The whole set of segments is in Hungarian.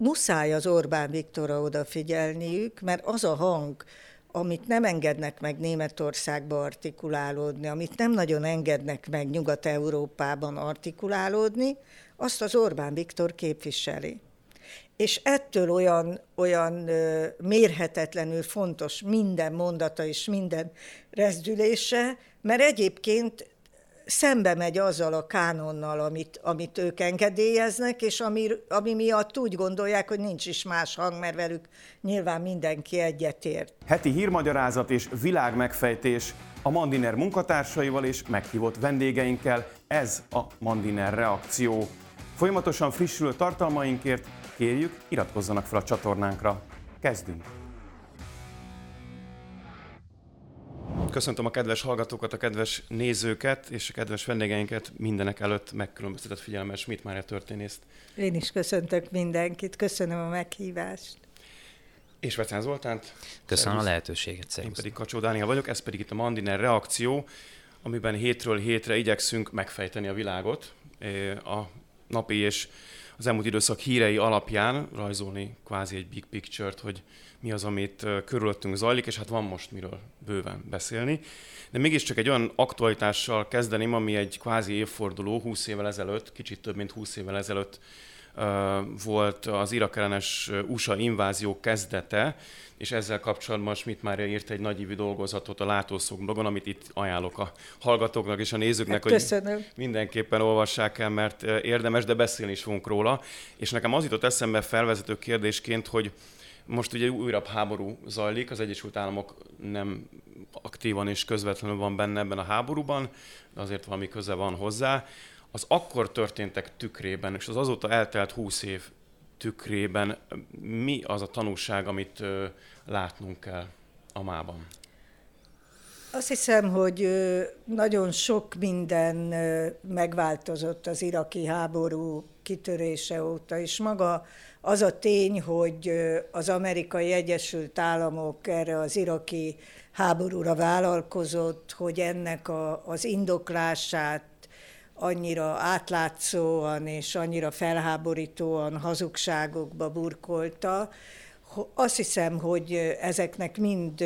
muszáj az Orbán Viktorra odafigyelniük, mert az a hang, amit nem engednek meg Németországba artikulálódni, amit nem nagyon engednek meg Nyugat-Európában artikulálódni, azt az Orbán Viktor képviseli. És ettől olyan, olyan mérhetetlenül fontos minden mondata és minden rezdülése, mert egyébként szembe megy azzal a kánonnal, amit, amit ők engedélyeznek, és ami, ami miatt úgy gondolják, hogy nincs is más hang, mert velük nyilván mindenki egyetért. Heti hírmagyarázat és világmegfejtés a Mandiner munkatársaival és meghívott vendégeinkkel. Ez a Mandiner reakció. Folyamatosan frissülő tartalmainkért kérjük, iratkozzanak fel a csatornánkra. Kezdünk! Köszöntöm a kedves hallgatókat, a kedves nézőket és a kedves vendégeinket mindenek előtt megkülönböztetett figyelemmel Schmidt Mária történészt. Én is köszöntök mindenkit, köszönöm a meghívást. És Vecán Zoltánt. Köszönöm Szervusz. a lehetőséget, szervusz. Én pedig Kacsó Dániel vagyok, ez pedig itt a Mandiner reakció, amiben hétről hétre igyekszünk megfejteni a világot, a napi és az elmúlt időszak hírei alapján rajzolni kvázi egy big picture-t, hogy mi az, amit körülöttünk zajlik, és hát van most miről bőven beszélni. De mégiscsak egy olyan aktualitással kezdeném, ami egy kvázi évforduló, 20 évvel ezelőtt, kicsit több mint 20 évvel ezelőtt volt az irakellenes USA invázió kezdete, és ezzel kapcsolatban Schmidt Mária írt egy nagyívű dolgozatot a Látószók blogon, amit itt ajánlok a hallgatóknak és a nézőknek, hát, hogy mindenképpen olvassák el, mert érdemes, de beszélni is fogunk róla. És nekem az jutott eszembe felvezető kérdésként, hogy most ugye újabb háború zajlik, az Egyesült Államok nem aktívan és közvetlenül van benne ebben a háborúban, de azért valami köze van hozzá. Az akkor történtek tükrében, és az azóta eltelt húsz év tükrében mi az a tanulság, amit látnunk kell a mában? Azt hiszem, hogy nagyon sok minden megváltozott az iraki háború kitörése óta, és maga az a tény, hogy az amerikai Egyesült Államok erre az iraki háborúra vállalkozott, hogy ennek a, az indoklását annyira átlátszóan és annyira felháborítóan hazugságokba burkolta, azt hiszem, hogy ezeknek mind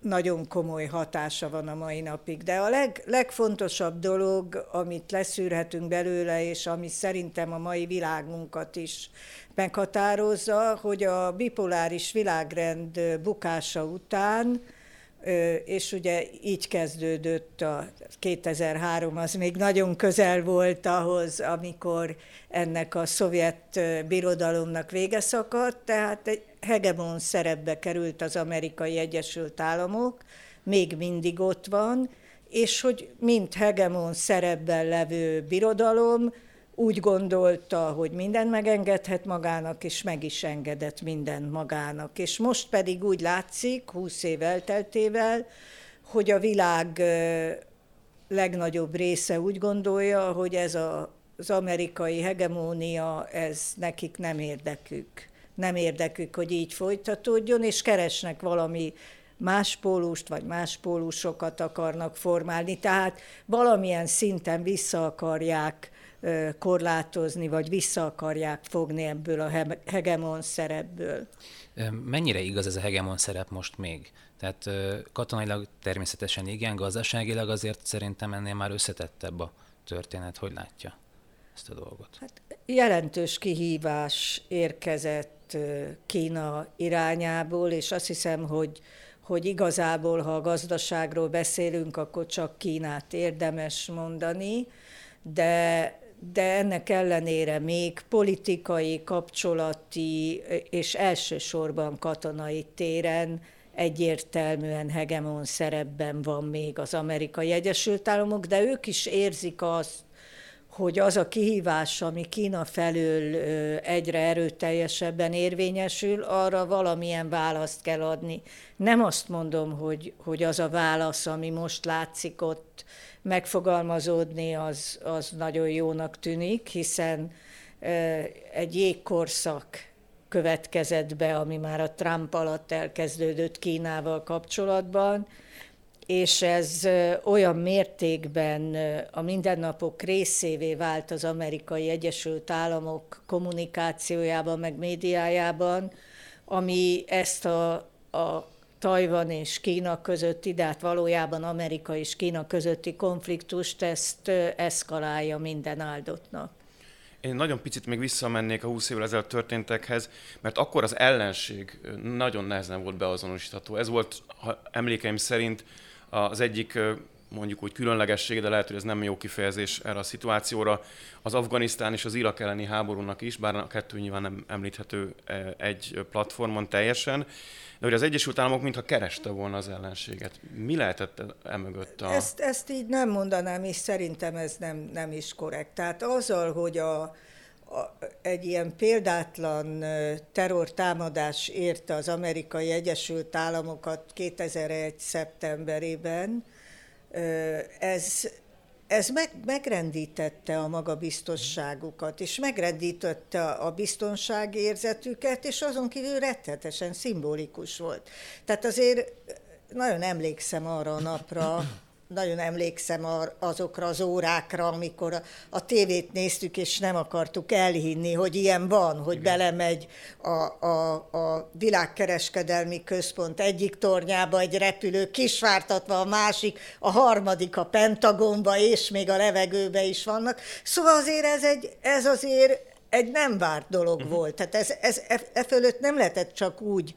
nagyon komoly hatása van a mai napig. De a leg, legfontosabb dolog, amit leszűrhetünk belőle, és ami szerintem a mai világunkat is meghatározza, hogy a bipoláris világrend bukása után és ugye így kezdődött a 2003, az még nagyon közel volt ahhoz, amikor ennek a szovjet birodalomnak vége szakadt, tehát egy hegemon szerepbe került az amerikai Egyesült Államok, még mindig ott van, és hogy mint hegemon szerepben levő birodalom, úgy gondolta, hogy mindent megengedhet magának, és meg is engedett mindent magának. És most pedig úgy látszik, húsz év elteltével, hogy a világ legnagyobb része úgy gondolja, hogy ez a, az amerikai hegemónia, ez nekik nem érdekük. Nem érdekük, hogy így folytatódjon, és keresnek valami más pólust, vagy más pólusokat akarnak formálni. Tehát valamilyen szinten vissza akarják korlátozni, vagy vissza akarják fogni ebből a hegemon szerepből. Mennyire igaz ez a hegemon szerep most még? Tehát katonailag természetesen igen, gazdaságilag azért szerintem ennél már összetettebb a történet. Hogy látja ezt a dolgot? Hát jelentős kihívás érkezett Kína irányából, és azt hiszem, hogy hogy igazából, ha a gazdaságról beszélünk, akkor csak Kínát érdemes mondani, de de ennek ellenére még politikai, kapcsolati és elsősorban katonai téren egyértelműen hegemon szerepben van még az amerikai Egyesült Államok, de ők is érzik azt, hogy az a kihívás, ami Kína felől egyre erőteljesebben érvényesül, arra valamilyen választ kell adni. Nem azt mondom, hogy, hogy az a válasz, ami most látszik ott megfogalmazódni, az, az nagyon jónak tűnik, hiszen egy jégkorszak következett be, ami már a Trump alatt elkezdődött Kínával kapcsolatban, és ez olyan mértékben a mindennapok részévé vált az amerikai Egyesült Államok kommunikációjában, meg médiájában, ami ezt a, a Tajvan és Kína közötti, de hát valójában Amerika és Kína közötti konfliktust ezt eszkalálja minden áldottnak. Én nagyon picit még visszamennék a 20 évvel ezelőtt történtekhez, mert akkor az ellenség nagyon nehezen volt beazonosítható. Ez volt, ha emlékeim szerint, az egyik mondjuk úgy különlegesség, de lehet, hogy ez nem jó kifejezés erre a szituációra, az Afganisztán és az Irak elleni háborúnak is, bár a kettő nyilván nem említhető egy platformon teljesen, de hogy az Egyesült Államok mintha kereste volna az ellenséget. Mi lehetett emögött a... Ezt, ezt így nem mondanám, és szerintem ez nem, nem is korrekt. Tehát azzal, hogy a, a, egy ilyen példátlan terrortámadás érte az amerikai Egyesült Államokat 2001. szeptemberében, ez, ez meg, megrendítette a magabiztosságukat, és megrendítette a biztonságérzetüket, és azon kívül rettetesen szimbolikus volt. Tehát azért nagyon emlékszem arra a napra, nagyon emlékszem azokra az órákra, amikor a, a tévét néztük, és nem akartuk elhinni, hogy ilyen van, hogy Igen. belemegy a, a, a világkereskedelmi központ egyik tornyába egy repülő, kisvártatva a másik, a harmadik a Pentagonba, és még a levegőbe is vannak. Szóval azért ez, egy, ez azért egy nem várt dolog uh-huh. volt. Tehát ez, ez e, e fölött nem lehetett csak úgy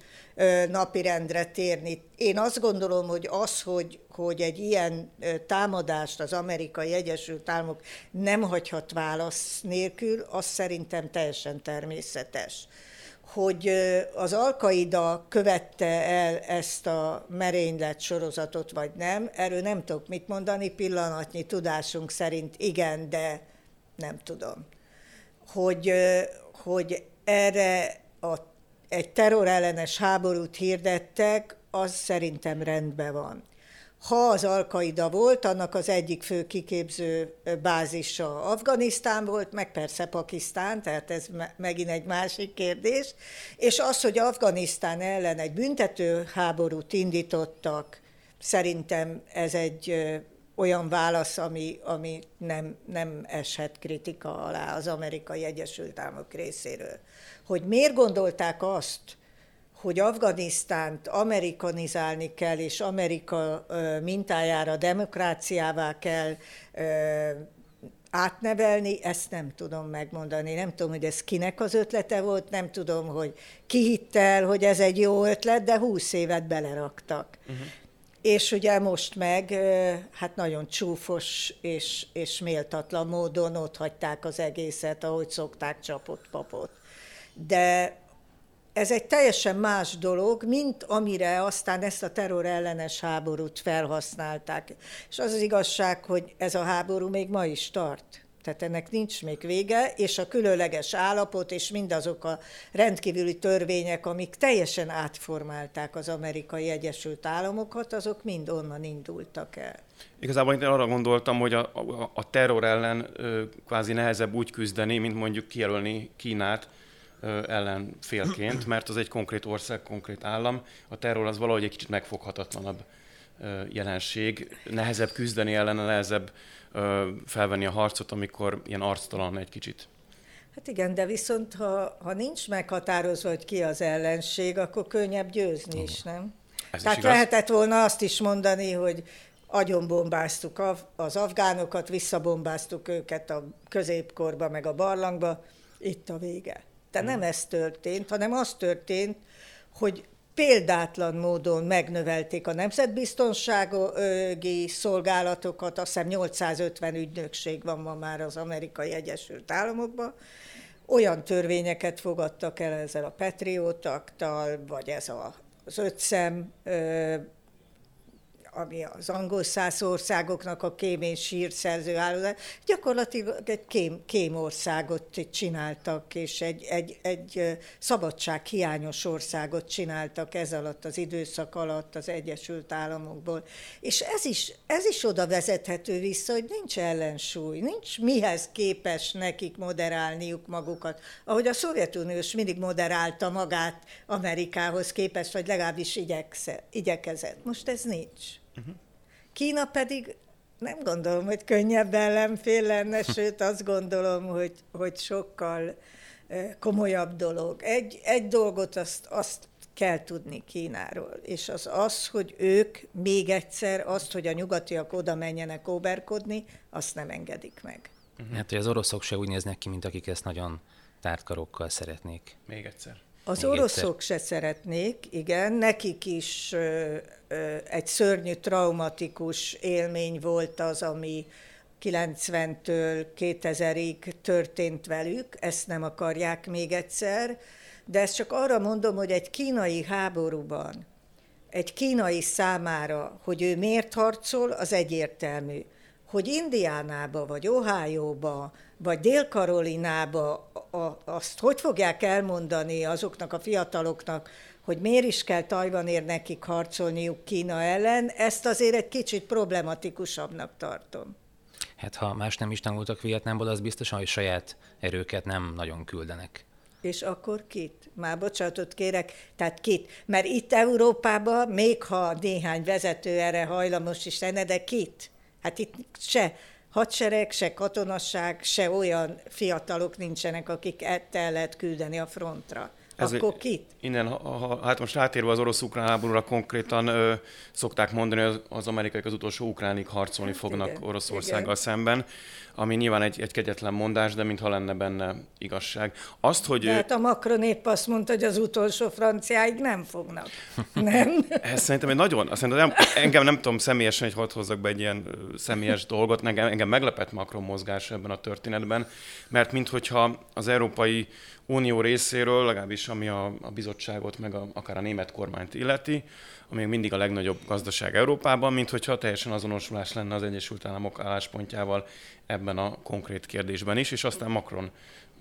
napirendre térni. Én azt gondolom, hogy az, hogy, hogy egy ilyen támadást az amerikai Egyesült Államok nem hagyhat válasz nélkül, az szerintem teljesen természetes. Hogy az Alkaida követte el ezt a merénylet sorozatot, vagy nem, erről nem tudok mit mondani, pillanatnyi tudásunk szerint igen, de nem tudom. Hogy, hogy erre a egy terrorellenes háborút hirdettek, az szerintem rendben van. Ha az Alkaida volt, annak az egyik fő kiképző bázisa Afganisztán volt, meg persze Pakisztán, tehát ez megint egy másik kérdés. És az, hogy Afganisztán ellen egy büntető háborút indítottak, szerintem ez egy olyan válasz, ami, ami nem, nem eshet kritika alá az amerikai Egyesült Államok részéről hogy miért gondolták azt, hogy Afganisztánt amerikanizálni kell, és Amerika mintájára demokráciává kell átnevelni, ezt nem tudom megmondani. Nem tudom, hogy ez kinek az ötlete volt, nem tudom, hogy ki hitte el, hogy ez egy jó ötlet, de húsz évet beleraktak. Uh-huh. És ugye most meg, hát nagyon csúfos és, és méltatlan módon ott hagyták az egészet, ahogy szokták csapott papot de ez egy teljesen más dolog, mint amire aztán ezt a terrorellenes háborút felhasználták. És az az igazság, hogy ez a háború még ma is tart. Tehát ennek nincs még vége, és a különleges állapot, és mindazok a rendkívüli törvények, amik teljesen átformálták az amerikai Egyesült Államokat, azok mind onnan indultak el. Igazából én arra gondoltam, hogy a, a, a terror ellen ö, kvázi nehezebb úgy küzdeni, mint mondjuk kijelölni Kínát, ellenfélként, mert az egy konkrét ország, konkrét állam. A terror az valahogy egy kicsit megfoghatatlanabb jelenség. Nehezebb küzdeni ellene, nehezebb felvenni a harcot, amikor ilyen arctalan egy kicsit. Hát igen, de viszont ha, ha nincs meghatározva, hogy ki az ellenség, akkor könnyebb győzni uh. is, nem? Ez Tehát is lehetett volna azt is mondani, hogy agyonbombáztuk az afgánokat, visszabombáztuk őket a középkorba, meg a barlangba, itt a vége. De nem ez történt, hanem az történt, hogy példátlan módon megnövelték a nemzetbiztonsági szolgálatokat, azt hiszem 850 ügynökség van ma már az amerikai Egyesült Államokban, olyan törvényeket fogadtak el ezzel a Patriot vagy ez a, az ötszem ami az angol száz országoknak a kém és sírszerző állózat, gyakorlatilag egy kém, kém országot csináltak, és egy, egy, egy szabadsághiányos országot csináltak ez alatt az időszak alatt az Egyesült Államokból. És ez is, ez is oda vezethető vissza, hogy nincs ellensúly, nincs mihez képes nekik moderálniuk magukat. Ahogy a Szovjetunió is mindig moderálta magát Amerikához képest, vagy legalábbis igyeksze, igyekezett. Most ez nincs. Uh-huh. Kína pedig nem gondolom, hogy könnyebb ellenfél lenne, sőt azt gondolom, hogy, hogy sokkal komolyabb dolog. Egy, egy dolgot azt, azt kell tudni Kínáról, és az az, hogy ők még egyszer azt, hogy a nyugatiak oda menjenek óberkodni, azt nem engedik meg. Uh-huh. Hát, hogy az oroszok se úgy néznek ki, mint akik ezt nagyon tártkarokkal szeretnék. Még egyszer. Az oroszok egyszer. se szeretnék, igen, nekik is ö, ö, egy szörnyű, traumatikus élmény volt az, ami 90-től 2000-ig történt velük, ezt nem akarják még egyszer, de ezt csak arra mondom, hogy egy kínai háborúban, egy kínai számára, hogy ő miért harcol, az egyértelmű. Hogy Indiánába, vagy Ohio-ba, vagy Dél-Karolinába azt hogy fogják elmondani azoknak a fiataloknak, hogy miért is kell Tajvanért nekik harcolniuk Kína ellen, ezt azért egy kicsit problematikusabbnak tartom. Hát ha más nem is tanultak Vietnámból, az biztosan, hogy saját erőket nem nagyon küldenek. És akkor kit? Már bocsánatot kérek, tehát kit? Mert itt Európában, még ha néhány vezető erre hajlamos is lenne, de kit? Hát itt se hadsereg, se katonasság, se olyan fiatalok nincsenek, akik el lehet küldeni a frontra. Ez Akkor kit? Innen, ha, ha, hát most rátérve az orosz-ukrán háborúra konkrétan ö, szokták mondani, hogy az, az amerikaiak az utolsó ukránig harcolni hát fognak igen, Oroszországgal igen. szemben, ami nyilván egy, egy kegyetlen mondás, de mintha lenne benne igazság. Azt, hogy... De hát a Macron épp azt mondta, hogy az utolsó franciáig nem fognak. Nem? Ez szerintem egy nagyon... Szerintem nem, engem nem tudom személyesen, hogy hogy hozzak be egy ilyen személyes dolgot. Engem, engem meglepett Macron mozgás ebben a történetben, mert minthogyha az európai Unió részéről, legalábbis ami a, a bizottságot, meg a, akár a német kormányt illeti, ami mindig a legnagyobb gazdaság Európában, mint hogyha teljesen azonosulás lenne az Egyesült Államok álláspontjával ebben a konkrét kérdésben is, és aztán Macron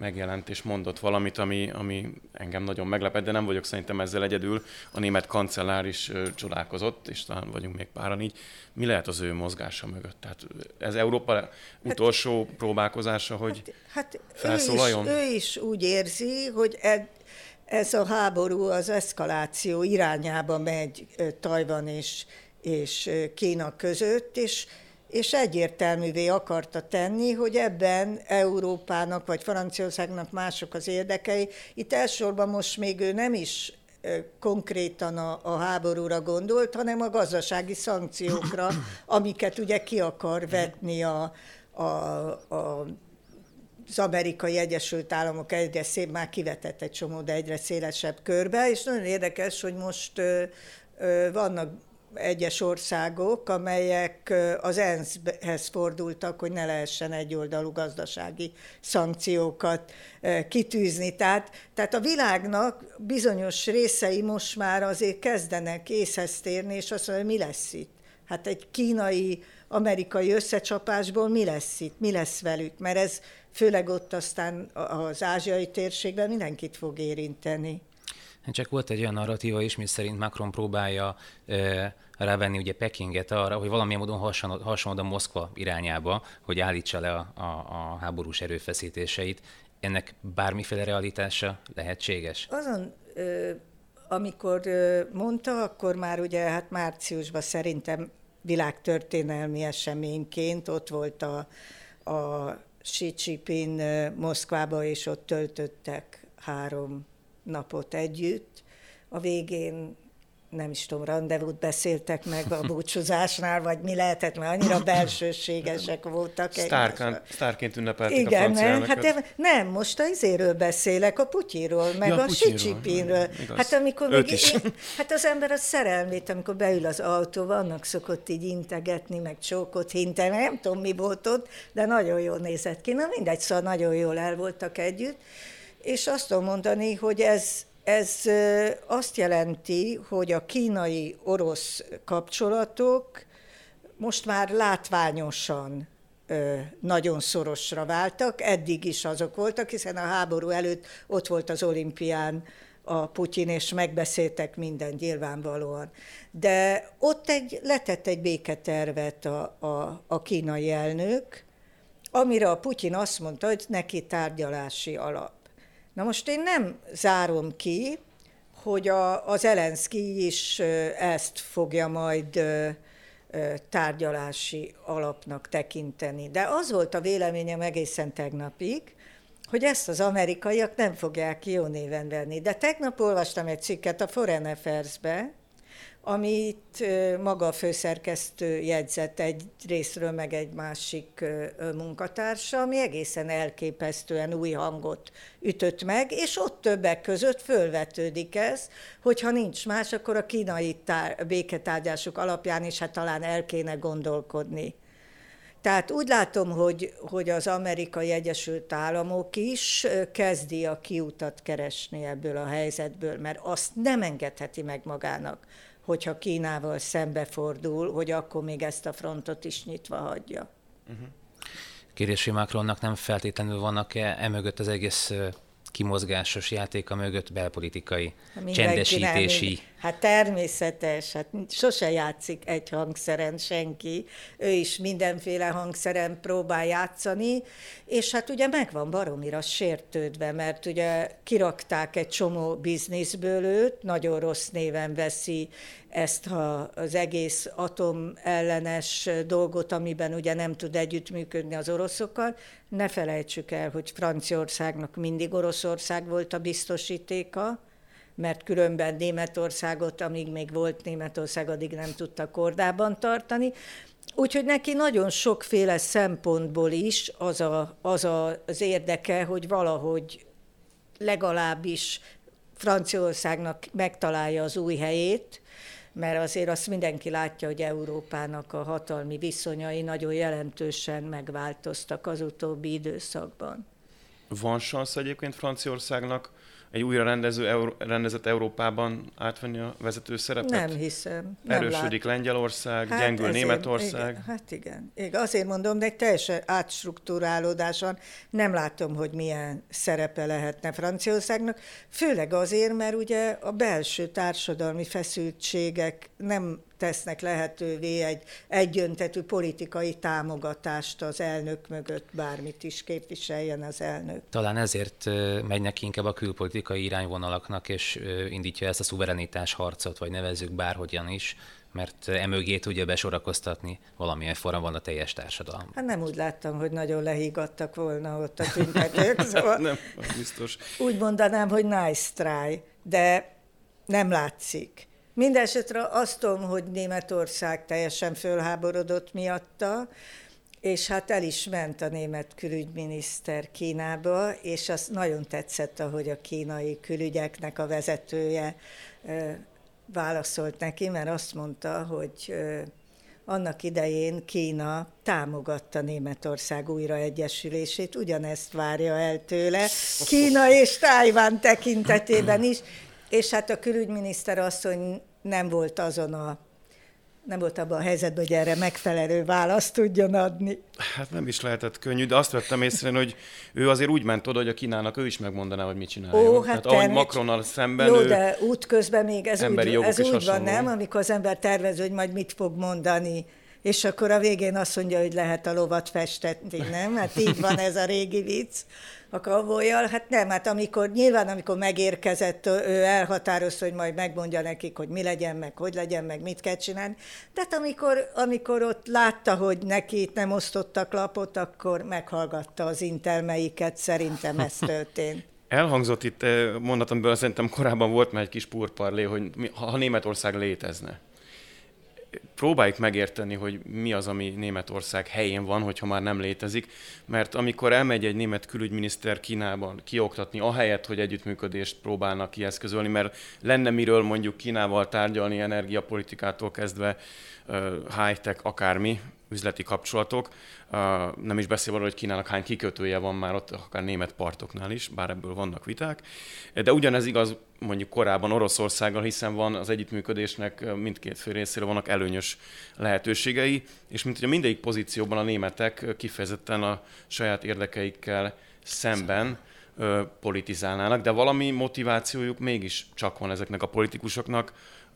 megjelent és mondott valamit, ami, ami engem nagyon meglepett, de nem vagyok szerintem ezzel egyedül. A német kancellár is csodálkozott, és talán vagyunk még páran így. Mi lehet az ő mozgása mögött? Tehát ez Európa hát, utolsó próbálkozása, hogy hát, hát felszólaljon? Ő is, ő is úgy érzi, hogy ed, ez a háború az eszkaláció irányába megy Tajvan és, és Kína között, és és egyértelművé akarta tenni, hogy ebben Európának vagy Franciaországnak mások az érdekei. Itt elsősorban most még ő nem is konkrétan a, a háborúra gondolt, hanem a gazdasági szankciókra, amiket ugye ki akar vetni a, a, a az amerikai Egyesült Államok egyre szép, már kivetett egy csomó, de egyre szélesebb körbe, és nagyon érdekes, hogy most ö, ö, vannak egyes országok, amelyek az ENSZ-hez fordultak, hogy ne lehessen egyoldalú gazdasági szankciókat kitűzni. Tehát, tehát a világnak bizonyos részei most már azért kezdenek észhez térni, és azt mondja, mi lesz itt? Hát egy kínai, amerikai összecsapásból mi lesz itt? Mi lesz velük? Mert ez főleg ott aztán az ázsiai térségben mindenkit fog érinteni. Csak volt egy olyan narratíva is, mi szerint Macron próbálja rávenni ugye Pekinget arra, hogy valamilyen módon hasonlóan a Moszkva irányába, hogy állítsa le a, a, a háborús erőfeszítéseit. Ennek bármiféle realitása lehetséges? Azon, ö, amikor mondta, akkor már ugye hát márciusban szerintem világtörténelmi eseményként ott volt a, a Xi Jinping Moszkvába, és ott töltöttek három napot együtt. A végén nem is tudom, rendezvút beszéltek meg a búcsúzásnál, vagy mi lehetett, mert annyira belsőségesek voltak. Sztárként, sztárként ünnepelték Igen, a nem, hát de, nem, most a izéről beszélek, a Putyiról, meg ja, a Sicsipinről. Hát amikor még, én, hát az ember a szerelmét, amikor beül az autóba, annak szokott így integetni, meg csókot hinteni, nem tudom mi volt ott, de nagyon jól nézett ki. Na mindegy, szóval nagyon jól el voltak együtt. És azt tudom mondani, hogy ez, ez azt jelenti, hogy a kínai-orosz kapcsolatok most már látványosan nagyon szorosra váltak, eddig is azok voltak, hiszen a háború előtt ott volt az olimpián a Putyin, és megbeszéltek minden nyilvánvalóan. De ott egy, letett egy béketervet a, a, a kínai elnök, amire a Putyin azt mondta, hogy neki tárgyalási alap. Na most én nem zárom ki, hogy a, az Elenszki is ezt fogja majd tárgyalási alapnak tekinteni. De az volt a véleményem egészen tegnapig, hogy ezt az amerikaiak nem fogják jó néven venni. De tegnap olvastam egy cikket a Foreign Affairs-be, amit maga a főszerkesztő jegyzett egy részről, meg egy másik munkatársa, ami egészen elképesztően új hangot ütött meg, és ott többek között fölvetődik ez, hogyha nincs más, akkor a kínai tár- béketárgyások alapján is hát talán el kéne gondolkodni. Tehát úgy látom, hogy, hogy az amerikai Egyesült Államok is kezdi a kiutat keresni ebből a helyzetből, mert azt nem engedheti meg magának, hogyha Kínával szembefordul, hogy akkor még ezt a frontot is nyitva hagyja. Uh-huh. Kérési Macronnak nem feltétlenül vannak-e emögött az egész kimozgásos játéka mögött belpolitikai hát csendesítési... Hát természetes, hát sose játszik egy hangszeren senki, ő is mindenféle hangszeren próbál játszani, és hát ugye megvan baromira sértődve, mert ugye kirakták egy csomó bizniszből őt, nagyon rossz néven veszi ezt a, az egész atom ellenes dolgot, amiben ugye nem tud együttműködni az oroszokkal. Ne felejtsük el, hogy Franciaországnak mindig Oroszország volt a biztosítéka, mert különben Németországot, amíg még volt Németország, addig nem tudta kordában tartani. Úgyhogy neki nagyon sokféle szempontból is az a, az, a, az érdeke, hogy valahogy legalábbis Franciaországnak megtalálja az új helyét, mert azért azt mindenki látja, hogy Európának a hatalmi viszonyai nagyon jelentősen megváltoztak az utóbbi időszakban. Van szansz egyébként Franciaországnak egy újra rendező, Euró, rendezett Európában átvenni a vezető szerepet? Nem hiszem. Nem Erősödik lát... Lengyelország, hát gyengül ezért, Németország. Igen, hát igen. igen. Azért mondom, de egy teljesen átstruktúrálódáson nem látom, hogy milyen szerepe lehetne Franciaországnak, főleg azért, mert ugye a belső társadalmi feszültségek nem tesznek lehetővé egy egyöntetű politikai támogatást az elnök mögött, bármit is képviseljen az elnök. Talán ezért megy neki inkább a külpolitikai irányvonalaknak, és indítja ezt a szuverenitás harcot, vagy nevezzük bárhogyan is, mert emögé tudja besorakoztatni valamilyen formában a teljes társadalom. Hát nem úgy láttam, hogy nagyon lehígattak volna ott a tüntetők, szóval nem, biztos. Úgy mondanám, hogy nice try, de nem látszik. Mindenesetre azt tudom, hogy Németország teljesen fölháborodott miatta, és hát el is ment a német külügyminiszter Kínába, és azt nagyon tetszett, ahogy a kínai külügyeknek a vezetője válaszolt neki, mert azt mondta, hogy annak idején Kína támogatta Németország újraegyesülését, ugyanezt várja el tőle, Kína és Tájván tekintetében is, és hát a külügyminiszter asszony nem volt azon a nem volt abban a helyzetben, hogy erre megfelelő választ tudjon adni. Hát nem is lehetett könnyű, de azt vettem észre, hogy ő azért úgy ment oda, hogy a Kínának ő is megmondaná, hogy mit csináljon. Ó, hát Tehát ahogy Macronnal szemben Jó, ő de útközben még ez úgy, ez úgy van, nem? Amikor az ember tervez, hogy majd mit fog mondani, és akkor a végén azt mondja, hogy lehet a lovat festetni, nem? Hát így van ez a régi vicc a kavójal. Hát nem, hát amikor, nyilván amikor megérkezett, ő elhatározta, hogy majd megmondja nekik, hogy mi legyen, meg hogy legyen, meg mit kell csinálni. Tehát amikor, amikor ott látta, hogy neki itt nem osztottak lapot, akkor meghallgatta az intelmeiket, szerintem ez történt. Elhangzott itt eh, mondatomból, szerintem korábban volt már egy kis purparlé, hogy ha Németország létezne próbáljuk megérteni, hogy mi az, ami Németország helyén van, hogyha már nem létezik, mert amikor elmegy egy német külügyminiszter Kínában kioktatni, ahelyett, hogy együttműködést próbálnak kieszközölni, mert lenne miről mondjuk Kínával tárgyalni energiapolitikától kezdve high-tech, akármi, üzleti kapcsolatok. Nem is beszél arról, hogy Kínának hány kikötője van már ott, akár német partoknál is, bár ebből vannak viták. De ugyanez igaz mondjuk korábban Oroszországgal, hiszen van az együttműködésnek mindkét fél részéről vannak előnyös lehetőségei, és mint hogy a mindegyik pozícióban a németek kifejezetten a saját érdekeikkel szemben politizálnának, de valami motivációjuk mégis csak van ezeknek a politikusoknak.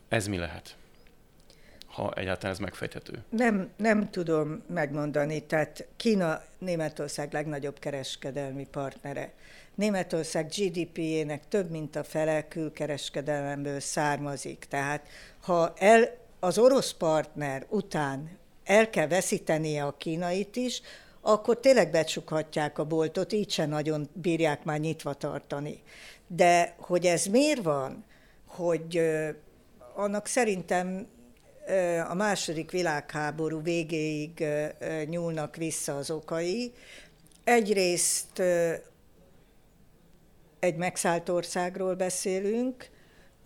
Ez mi lehet? ha egyáltalán ez megfejthető? Nem, nem tudom megmondani. Tehát Kína Németország legnagyobb kereskedelmi partnere. Németország GDP-jének több mint a fele külkereskedelemből származik. Tehát ha el az orosz partner után el kell veszítenie a kínait is, akkor tényleg becsukhatják a boltot, így se nagyon bírják már nyitva tartani. De hogy ez miért van, hogy annak szerintem a második világháború végéig nyúlnak vissza az okai. Egyrészt egy megszállt országról beszélünk,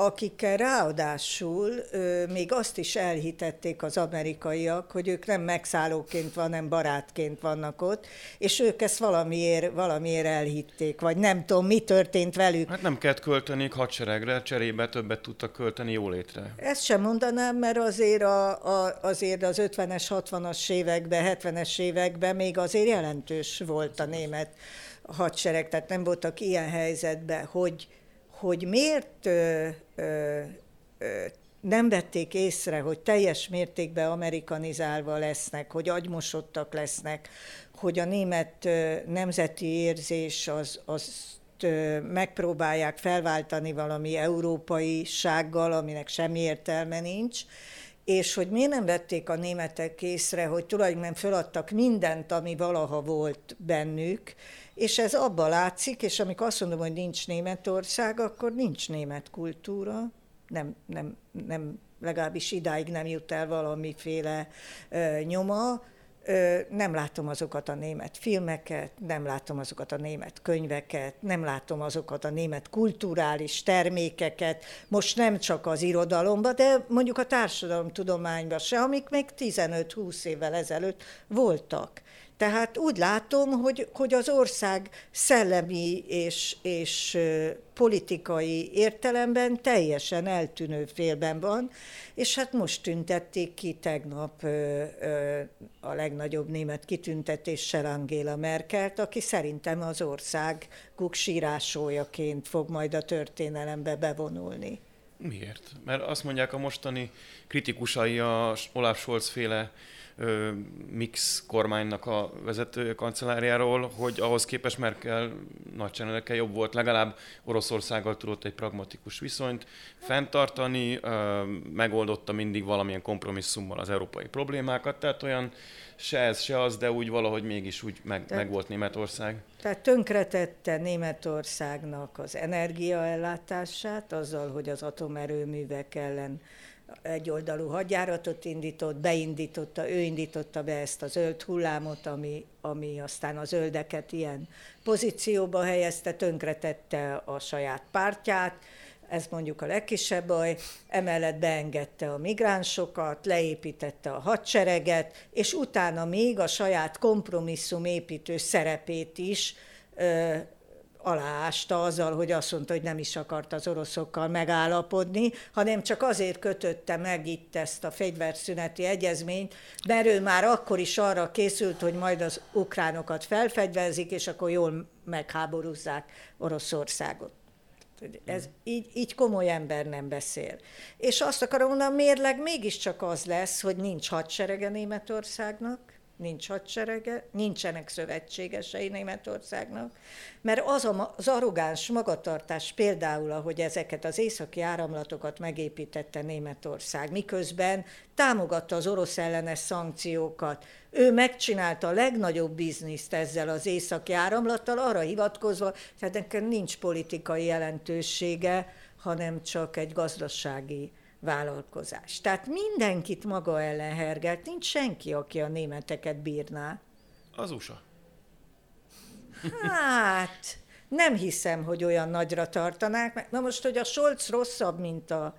akikkel ráadásul ö, még azt is elhitették az amerikaiak, hogy ők nem megszállóként, hanem barátként vannak ott, és ők ezt valamiért, valamiért elhitték, vagy nem tudom, mi történt velük. Hát nem kellett költeni hadseregre, cserébe többet tudtak költeni jólétre. Ezt sem mondanám, mert azért, a, a, azért az 50-es, 60-as években, 70-es években még azért jelentős volt a német hadsereg, tehát nem voltak ilyen helyzetben, hogy hogy miért ö, ö, ö, nem vették észre, hogy teljes mértékben amerikanizálva lesznek, hogy agymosottak lesznek, hogy a német ö, nemzeti érzés az, az megpróbálják felváltani valami európai sággal, aminek semmi értelme nincs, és hogy miért nem vették a németek észre, hogy tulajdonképpen föladtak mindent, ami valaha volt bennük, és ez abban látszik, és amikor azt mondom, hogy nincs Németország, akkor nincs német kultúra, nem, nem, nem legalábbis idáig nem jut el valamiféle ö, nyoma, nem látom azokat a német filmeket, nem látom azokat a német könyveket, nem látom azokat a német kulturális termékeket, most nem csak az irodalomban, de mondjuk a társadalomtudományban se, amik még 15-20 évvel ezelőtt voltak. Tehát úgy látom, hogy, hogy az ország szellemi és, és politikai értelemben teljesen eltűnő félben van, és hát most tüntették ki tegnap a legnagyobb német kitüntetéssel Angela Merkelt, aki szerintem az ország sírásoljaként fog majd a történelembe bevonulni. Miért? Mert azt mondják a mostani kritikusai a Olaf Scholz féle mix kormánynak a vezető kancelláriáról, hogy ahhoz képest Merkel nagyságrendelekkel jobb volt, legalább Oroszországgal tudott egy pragmatikus viszonyt fenntartani, megoldotta mindig valamilyen kompromisszummal az európai problémákat, tehát olyan se ez, se az, de úgy valahogy mégis úgy meg, tehát, meg volt Németország. Tehát tönkretette Németországnak az energiaellátását azzal, hogy az atomerőművek ellen egyoldalú hadjáratot indított, beindította, ő indította be ezt a zöld hullámot, ami, ami aztán a zöldeket ilyen pozícióba helyezte, tönkretette a saját pártját, ez mondjuk a legkisebb baj, emellett beengedte a migránsokat, leépítette a hadsereget, és utána még a saját kompromisszum építő szerepét is aláásta azzal, hogy azt mondta, hogy nem is akart az oroszokkal megállapodni, hanem csak azért kötötte meg itt ezt a fegyverszüneti egyezményt, mert ő már akkor is arra készült, hogy majd az ukránokat felfegyverzik, és akkor jól megháborúzzák Oroszországot. Ez így, így komoly ember nem beszél. És azt akarom mondani, a mérleg mégiscsak az lesz, hogy nincs hadserege Németországnak, nincs hadserege, nincsenek szövetségesei Németországnak, mert az a, az arrogáns magatartás például, ahogy ezeket az északi áramlatokat megépítette Németország, miközben támogatta az orosz ellenes szankciókat, ő megcsinálta a legnagyobb bizniszt ezzel az északi áramlattal, arra hivatkozva, tehát nekem nincs politikai jelentősége, hanem csak egy gazdasági vállalkozás. Tehát mindenkit maga ellen hergelt, nincs senki, aki a németeket bírná. Az USA. Hát, nem hiszem, hogy olyan nagyra tartanák. Na most, hogy a Scholz rosszabb, mint a,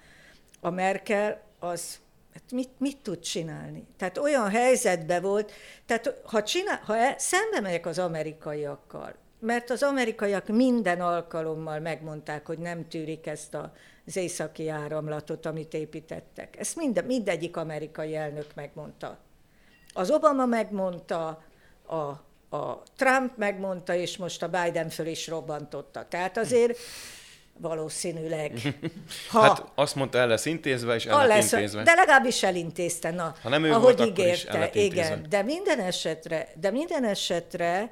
a Merkel, az hát mit, mit tud csinálni? Tehát olyan helyzetbe volt, tehát ha, csinál, ha el, szembe megyek az amerikaiakkal, mert az amerikaiak minden alkalommal megmondták, hogy nem tűrik ezt a az északi áramlatot, amit építettek. Ezt minden, mindegyik amerikai elnök megmondta. Az Obama megmondta, a, a Trump megmondta, és most a Biden föl is robbantotta. Tehát azért valószínűleg. Ha, hát azt mondta, el lesz intézve, és el lesz intézve. De legalábbis elintézte, na, ha nem ő ahogy volt, ígérte. igen, de minden esetre, de minden esetre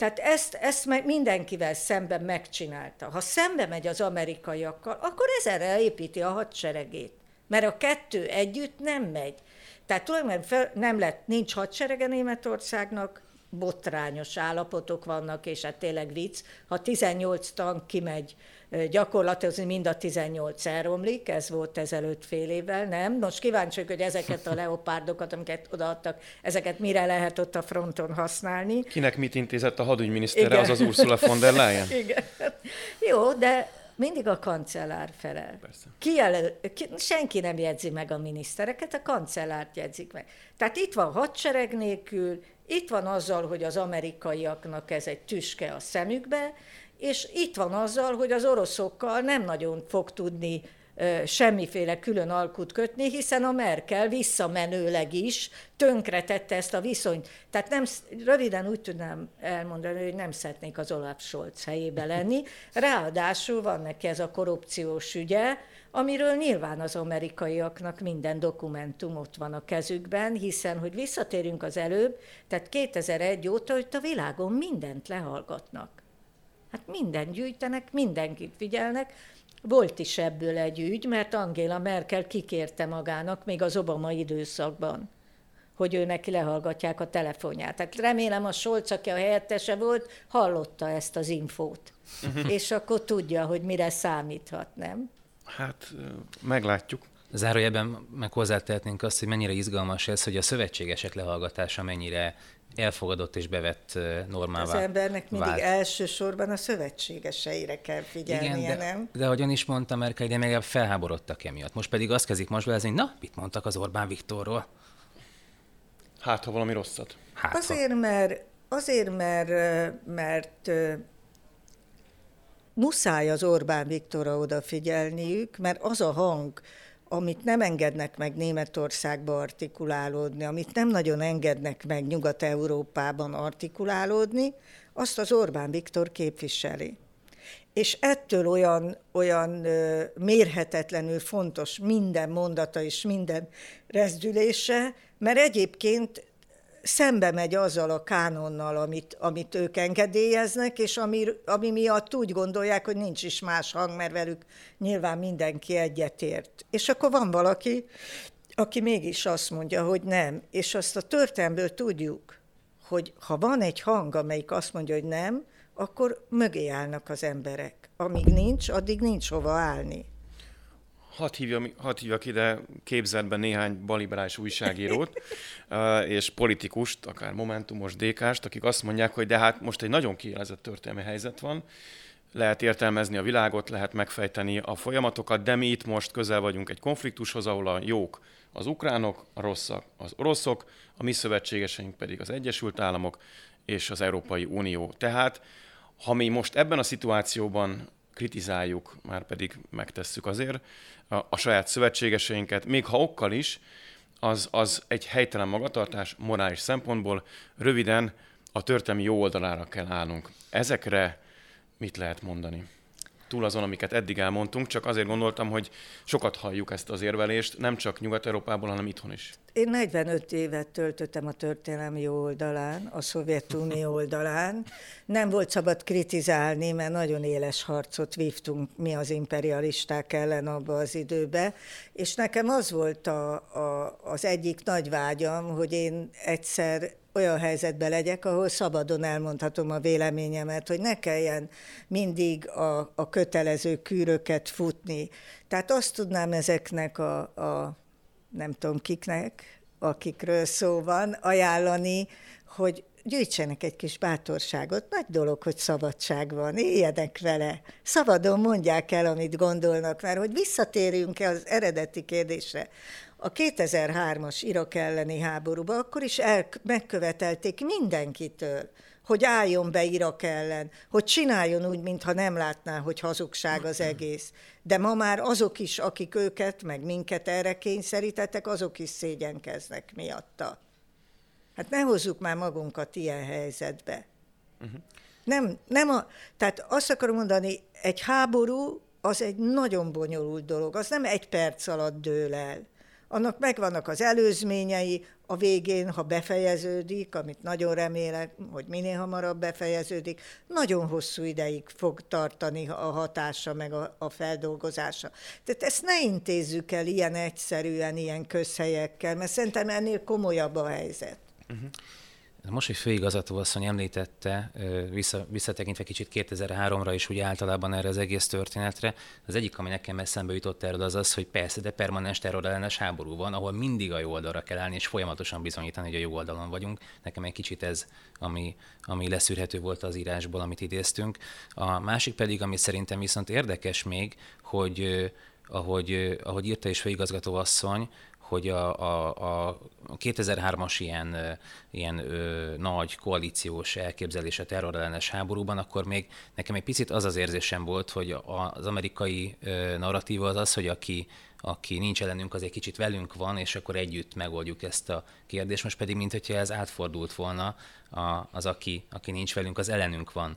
tehát ezt, ezt mindenkivel szemben megcsinálta. Ha szembe megy az amerikaiakkal, akkor ezerre építi a hadseregét. Mert a kettő együtt nem megy. Tehát tulajdonképpen nem lett, nincs hadserege Németországnak, botrányos állapotok vannak, és hát tényleg vicc, ha 18 tank kimegy gyakorlatilag mind a 18 elromlik, ez volt ezelőtt fél évvel, nem? Most kíváncsiak, hogy ezeket a leopárdokat, amiket odaadtak, ezeket mire lehet ott a fronton használni. Kinek mit intézett a hadügyminisztere, az az Ursula von der Leyen? Igen. Jó, de mindig a kancellár felel. Ki jelöl, ki, senki nem jegyzi meg a minisztereket, a kancellárt jegyzik meg. Tehát itt van hadsereg nélkül, itt van azzal, hogy az amerikaiaknak ez egy tüske a szemükbe, és itt van azzal, hogy az oroszokkal nem nagyon fog tudni semmiféle külön alkut kötni, hiszen a Merkel visszamenőleg is tönkretette ezt a viszonyt. Tehát nem, röviden úgy tudnám elmondani, hogy nem szeretnék az Olaf Scholz helyébe lenni. Ráadásul van neki ez a korrupciós ügye, amiről nyilván az amerikaiaknak minden dokumentum ott van a kezükben, hiszen, hogy visszatérünk az előbb, tehát 2001 óta, hogy a világon mindent lehallgatnak. Hát minden gyűjtenek, mindenkit figyelnek. Volt is ebből egy ügy, mert Angela Merkel kikérte magának még az Obama időszakban, hogy ő neki lehallgatják a telefonját. Tehát remélem a Solc, aki a helyettese volt, hallotta ezt az infót. És akkor tudja, hogy mire számíthat, nem? Hát meglátjuk. Zárójelben meg hozzátehetnénk azt, hogy mennyire izgalmas ez, hogy a szövetségesek lehallgatása mennyire elfogadott és bevett normává Az embernek mindig vált. elsősorban a szövetségeseire kell figyelnie, Igen, de, nem? De ahogyan is mondta Merkel, de még felháborodtak emiatt. Most pedig azt kezdik most hogy na, mit mondtak az Orbán Viktorról? Hát, ha valami rosszat. Hát, azért, mert, azért, mert, mert muszáj az Orbán Viktorra odafigyelniük, mert az a hang, amit nem engednek meg Németországba artikulálódni, amit nem nagyon engednek meg Nyugat-Európában artikulálódni, azt az Orbán Viktor képviseli. És ettől olyan, olyan mérhetetlenül fontos minden mondata és minden rezdülése, mert egyébként szembe megy azzal a kánonnal, amit, amit ők engedélyeznek, és ami, ami miatt úgy gondolják, hogy nincs is más hang, mert velük nyilván mindenki egyetért. És akkor van valaki, aki mégis azt mondja, hogy nem. És azt a történelmből tudjuk, hogy ha van egy hang, amelyik azt mondja, hogy nem, akkor mögé állnak az emberek. Amíg nincs, addig nincs hova állni hadd, hívjam, hadd hívjak ide képzetben néhány baliberális újságírót és politikust, akár Momentumos DK-st, akik azt mondják, hogy de hát most egy nagyon kielezett történelmi helyzet van, lehet értelmezni a világot, lehet megfejteni a folyamatokat, de mi itt most közel vagyunk egy konfliktushoz, ahol a jók az ukránok, a rosszak az oroszok, a mi szövetségeseink pedig az Egyesült Államok és az Európai Unió. Tehát, ha mi most ebben a szituációban kritizáljuk, már pedig megtesszük azért a, a saját szövetségeseinket, még ha okkal is, az, az egy helytelen magatartás morális szempontból. Röviden a történelmi jó oldalára kell állnunk. Ezekre mit lehet mondani? túl azon, amiket eddig elmondtunk, csak azért gondoltam, hogy sokat halljuk ezt az érvelést, nem csak Nyugat-Európából, hanem itthon is. Én 45 évet töltöttem a történelmi oldalán, a Szovjetunió oldalán. Nem volt szabad kritizálni, mert nagyon éles harcot vívtunk mi az imperialisták ellen abba az időbe, és nekem az volt a, a, az egyik nagy vágyam, hogy én egyszer olyan helyzetben legyek, ahol szabadon elmondhatom a véleményemet, hogy ne kelljen mindig a, a kötelező kűröket futni. Tehát azt tudnám ezeknek a, a nem tudom kiknek, akikről szó van, ajánlani, hogy gyűjtsenek egy kis bátorságot. Nagy dolog, hogy szabadság van, éljenek vele. Szabadon mondják el, amit gondolnak, mert hogy visszatérjünk-e az eredeti kérdésre, a 2003-as Irak elleni háborúban akkor is el, megkövetelték mindenkitől, hogy álljon be Irak ellen, hogy csináljon úgy, mintha nem látná, hogy hazugság az egész. De ma már azok is, akik őket, meg minket erre kényszerítettek, azok is szégyenkeznek miatta. Hát ne hozzuk már magunkat ilyen helyzetbe. Uh-huh. Nem, nem a, tehát azt akarom mondani, egy háború az egy nagyon bonyolult dolog, az nem egy perc alatt dől el annak megvannak az előzményei, a végén, ha befejeződik, amit nagyon remélek, hogy minél hamarabb befejeződik, nagyon hosszú ideig fog tartani a hatása, meg a, a feldolgozása. Tehát ezt ne intézzük el ilyen egyszerűen, ilyen közhelyekkel, mert szerintem ennél komolyabb a helyzet. Uh-huh. Most, hogy főigazgató asszony említette, vissza, visszatekintve kicsit 2003-ra is úgy általában erre az egész történetre, az egyik, ami nekem eszembe jutott erről, az az, hogy persze, de permanens terrorellenes háború van, ahol mindig a jó oldalra kell állni, és folyamatosan bizonyítani, hogy a jó oldalon vagyunk. Nekem egy kicsit ez, ami, ami leszűrhető volt az írásból, amit idéztünk. A másik pedig, ami szerintem viszont érdekes még, hogy ahogy, ahogy írta is főigazgató asszony, hogy a, a, a 2003-as ilyen, ilyen ö, nagy koalíciós elképzelés a terrorellenes háborúban, akkor még nekem egy picit az az érzésem volt, hogy az amerikai ö, narratíva az az, hogy aki, aki nincs ellenünk, az egy kicsit velünk van, és akkor együtt megoldjuk ezt a kérdést. Most pedig, mint hogyha ez átfordult volna, a, az, aki, aki nincs velünk, az ellenünk van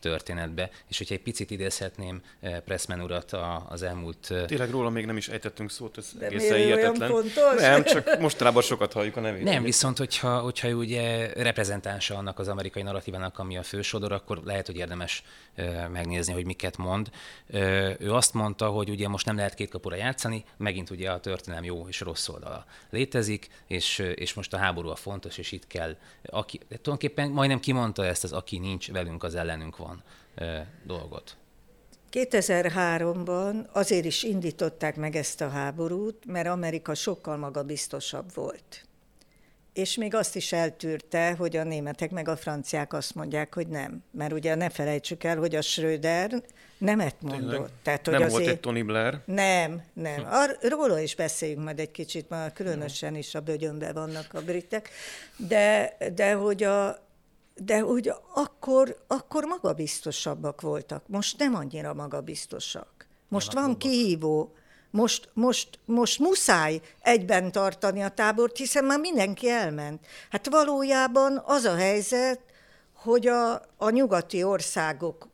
történetbe. És hogyha egy picit idézhetném Pressman urat az elmúlt... Tényleg róla még nem is ejtettünk szót, ez De egészen hihetetlen. Nem, csak mostanában sokat halljuk a nevét. Nem, viszont hogyha, hogyha ugye reprezentánsa annak az amerikai narratívának, ami a fősodor, akkor lehet, hogy érdemes megnézni, hogy miket mond. Ő azt mondta, hogy ugye most nem lehet két kapura játszani, megint ugye a történelem jó és rossz oldala létezik, és, és most a háború a fontos, és itt kell, aki, tulajdonképpen majdnem kimondta ezt az, aki nincs velünk, az ellenünk van dolgot. 2003-ban azért is indították meg ezt a háborút, mert Amerika sokkal magabiztosabb volt. És még azt is eltűrte, hogy a németek meg a franciák azt mondják, hogy nem. Mert ugye ne felejtsük el, hogy a Schröder nemet mondott. Tehát, hogy nem azért... volt egy Tony Blair? Nem, nem. Ar- róla is beszéljünk majd egy kicsit, mert különösen is a bögyönbe vannak a britek. De, de hogy a, de hogy akkor, akkor magabiztosabbak voltak. Most nem annyira magabiztosak. Most van kihívó. Most, most, most muszáj egyben tartani a tábort, hiszen már mindenki elment. Hát valójában az a helyzet, hogy a, a nyugati országok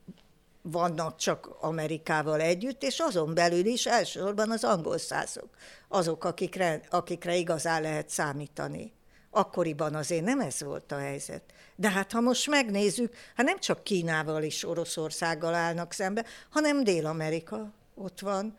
vannak csak Amerikával együtt, és azon belül is elsősorban az angol százok, azok, akikre, akikre igazán lehet számítani. Akkoriban azért nem ez volt a helyzet. De hát ha most megnézzük, hát nem csak Kínával és Oroszországgal állnak szembe, hanem Dél-Amerika ott van,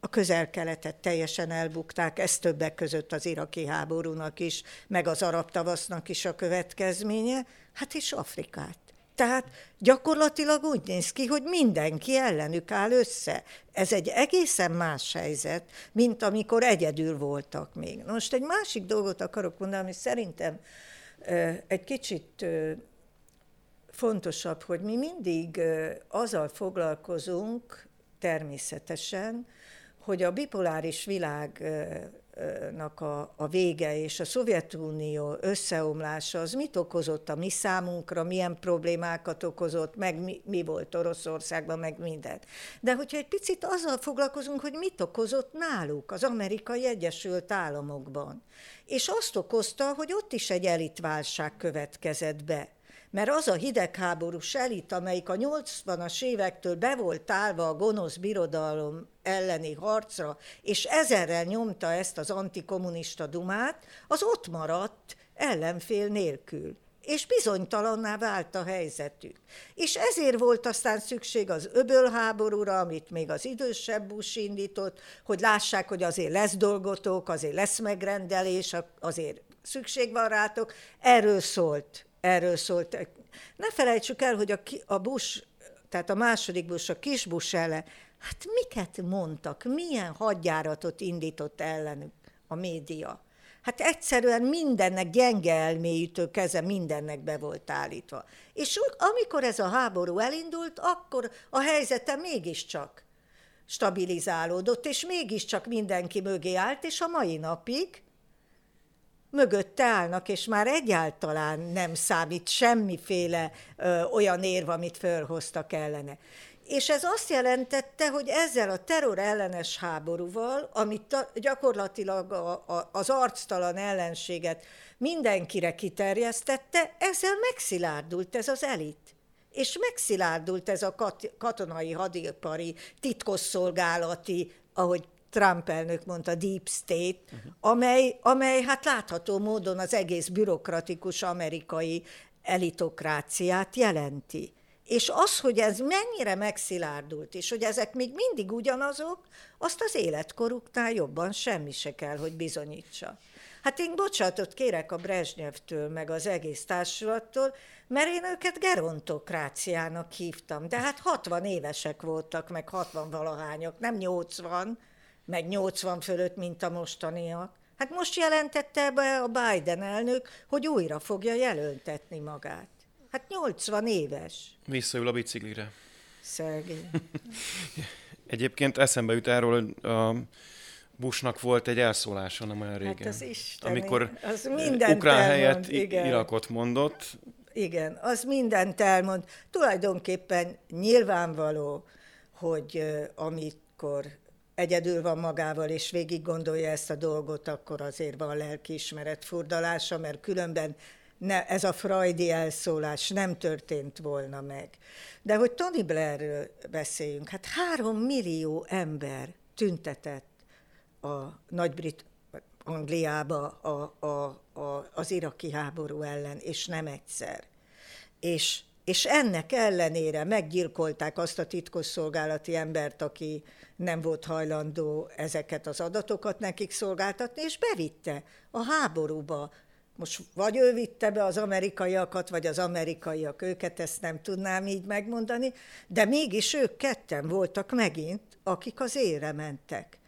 a közel-keletet teljesen elbukták, ez többek között az iraki háborúnak is, meg az arab tavasznak is a következménye, hát és Afrikát. Tehát gyakorlatilag úgy néz ki, hogy mindenki ellenük áll össze. Ez egy egészen más helyzet, mint amikor egyedül voltak még. Most egy másik dolgot akarok mondani, ami szerintem egy kicsit fontosabb, hogy mi mindig azzal foglalkozunk természetesen, hogy a bipoláris világnak a, a vége és a Szovjetunió összeomlása az mit okozott a mi számunkra, milyen problémákat okozott, meg mi, mi volt Oroszországban, meg minden. De hogyha egy picit azzal foglalkozunk, hogy mit okozott náluk, az amerikai Egyesült Államokban, és azt okozta, hogy ott is egy elitválság következett be mert az a hidegháborús elit, amelyik a 80-as évektől be volt állva a gonosz birodalom elleni harcra, és ezerrel nyomta ezt az antikommunista dumát, az ott maradt ellenfél nélkül és bizonytalanná vált a helyzetük. És ezért volt aztán szükség az öbölháborúra, amit még az idősebb Bush indított, hogy lássák, hogy azért lesz dolgotok, azért lesz megrendelés, azért szükség van rátok. Erről szólt erről szólt. Ne felejtsük el, hogy a, a Bush, tehát a második Bush, a kis Bush ellen, hát miket mondtak, milyen hadjáratot indított ellenük a média. Hát egyszerűen mindennek gyenge elmélyítő keze mindennek be volt állítva. És amikor ez a háború elindult, akkor a helyzete mégiscsak stabilizálódott, és mégiscsak mindenki mögé állt, és a mai napig mögötte állnak, és már egyáltalán nem számít semmiféle ö, olyan érv, amit fölhoztak ellene. És ez azt jelentette, hogy ezzel a terror ellenes háborúval, amit gyakorlatilag a, a, az arctalan ellenséget mindenkire kiterjesztette, ezzel megszilárdult ez az elit. És megszilárdult ez a kat, katonai, hadipari, titkosszolgálati, ahogy Trump elnök mondta, Deep State, uh-huh. amely, amely hát látható módon az egész bürokratikus amerikai elitokráciát jelenti. És az, hogy ez mennyire megszilárdult, és hogy ezek még mindig ugyanazok, azt az életkoruknál jobban semmi se kell, hogy bizonyítsa. Hát én bocsánatot kérek a Brezsnyevtől, meg az egész társulattól, mert én őket gerontokráciának hívtam. De hát 60 évesek voltak, meg 60 valahányak, nem 80, meg 80 fölött, mint a mostaniak. Hát most jelentette be a Biden elnök, hogy újra fogja jelöltetni magát. Hát 80 éves. Visszaül a biciklire. Szegény. Egyébként eszembe jut erről, a Bushnak volt egy elszólása nem olyan régen. Hát az Isten, amikor az ukrán helyett igen. Irakot mondott. Igen, az mindent elmond. Tulajdonképpen nyilvánvaló, hogy amikor egyedül van magával, és végig gondolja ezt a dolgot, akkor azért van lelkiismeret furdalása, mert különben ne, ez a freudi elszólás nem történt volna meg. De hogy Tony Blairről beszéljünk, hát három millió ember tüntetett a Nagy-Brit Angliába a, a, a, az iraki háború ellen, és nem egyszer. És, és ennek ellenére meggyilkolták azt a titkosszolgálati embert, aki nem volt hajlandó ezeket az adatokat nekik szolgáltatni, és bevitte a háborúba most vagy ő vitte be az amerikaiakat, vagy az amerikaiak őket, ezt nem tudnám így megmondani, de mégis ők ketten voltak megint, akik az ére mentek.